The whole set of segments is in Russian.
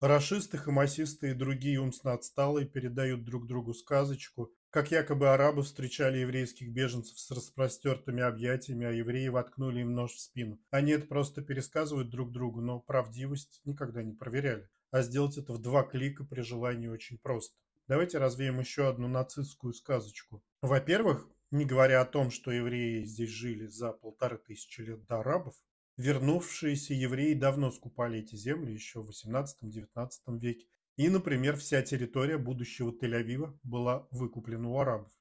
Рашисты, хамасисты и другие умственно отсталые передают друг другу сказочку, как якобы арабы встречали еврейских беженцев с распростертыми объятиями, а евреи воткнули им нож в спину. Они это просто пересказывают друг другу, но правдивость никогда не проверяли. А сделать это в два клика при желании очень просто. Давайте развеем еще одну нацистскую сказочку. Во-первых, не говоря о том, что евреи здесь жили за полторы тысячи лет до арабов, вернувшиеся евреи давно скупали эти земли еще в XVIII-XIX веке. И, например, вся территория будущего Тель-Авива была выкуплена у арабов.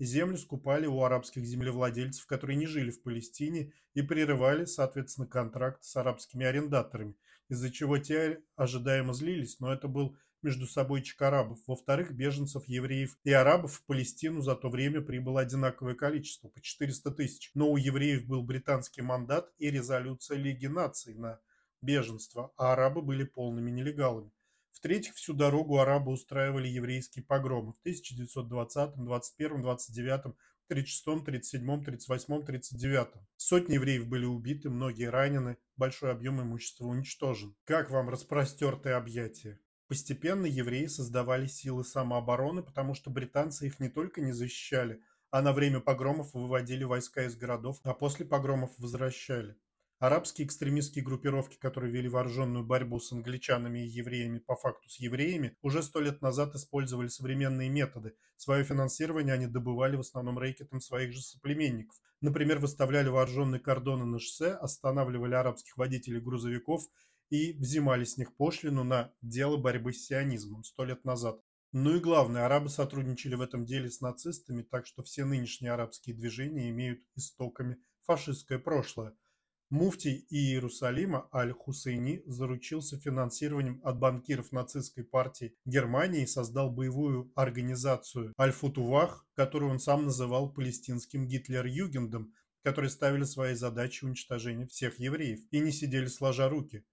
Землю скупали у арабских землевладельцев, которые не жили в Палестине и прерывали, соответственно, контракт с арабскими арендаторами, из-за чего те ожидаемо злились, но это был между собойчик арабов. Во-вторых, беженцев, евреев и арабов в Палестину за то время прибыло одинаковое количество, по 400 тысяч. Но у евреев был британский мандат и резолюция Лиги наций на беженство, а арабы были полными нелегалами. В-третьих, всю дорогу арабы устраивали еврейские погромы в 1920, 21, 29, 36, 37, 38, 39. Сотни евреев были убиты, многие ранены, большой объем имущества уничтожен. Как вам распростертые объятия? Постепенно евреи создавали силы самообороны, потому что британцы их не только не защищали, а на время погромов выводили войска из городов, а после погромов возвращали. Арабские экстремистские группировки, которые вели вооруженную борьбу с англичанами и евреями по факту с евреями, уже сто лет назад использовали современные методы. Свое финансирование они добывали в основном рэкетом своих же соплеменников. Например, выставляли вооруженные кордоны на шоссе, останавливали арабских водителей грузовиков и взимали с них пошлину на дело борьбы с сионизмом сто лет назад. Ну и главное, арабы сотрудничали в этом деле с нацистами, так что все нынешние арабские движения имеют истоками фашистское прошлое. Муфтий Иерусалима Аль-Хусейни заручился финансированием от банкиров нацистской партии Германии и создал боевую организацию Аль-Футувах, которую он сам называл палестинским Гитлер-Югендом, которые ставили своей задачей уничтожение всех евреев и не сидели сложа руки.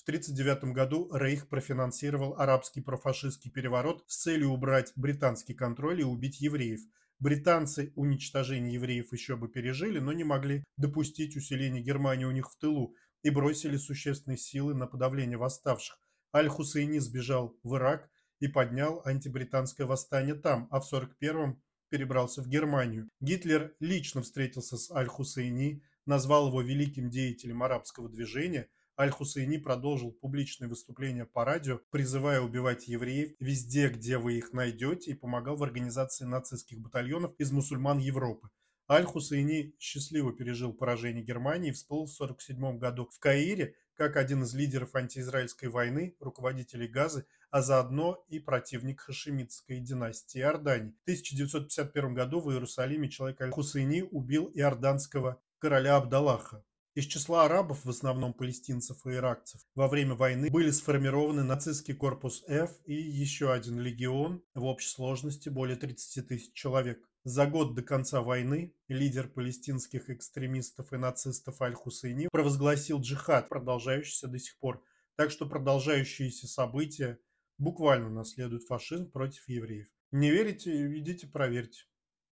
В 1939 году Рейх профинансировал арабский профашистский переворот с целью убрать британский контроль и убить евреев. Британцы уничтожение евреев еще бы пережили, но не могли допустить усиления Германии у них в тылу и бросили существенные силы на подавление восставших. Аль-Хусейни сбежал в Ирак и поднял антибританское восстание там, а в 1941-м перебрался в Германию. Гитлер лично встретился с Аль-Хусейни, назвал его великим деятелем арабского движения – Аль-Хусейни продолжил публичные выступления по радио, призывая убивать евреев везде, где вы их найдете, и помогал в организации нацистских батальонов из мусульман Европы. Аль-Хусейни счастливо пережил поражение Германии и всплыл в 1947 году в Каире как один из лидеров антиизраильской войны, руководителей Газы, а заодно и противник хашемитской династии Иордании. В 1951 году в Иерусалиме человек Аль-Хусейни убил иорданского короля Абдаллаха. Из числа арабов, в основном палестинцев и иракцев, во время войны были сформированы нацистский корпус F и еще один легион, в общей сложности более 30 тысяч человек. За год до конца войны лидер палестинских экстремистов и нацистов Аль-Хусейни провозгласил джихад, продолжающийся до сих пор. Так что продолжающиеся события буквально наследуют фашизм против евреев. Не верите? Идите проверьте.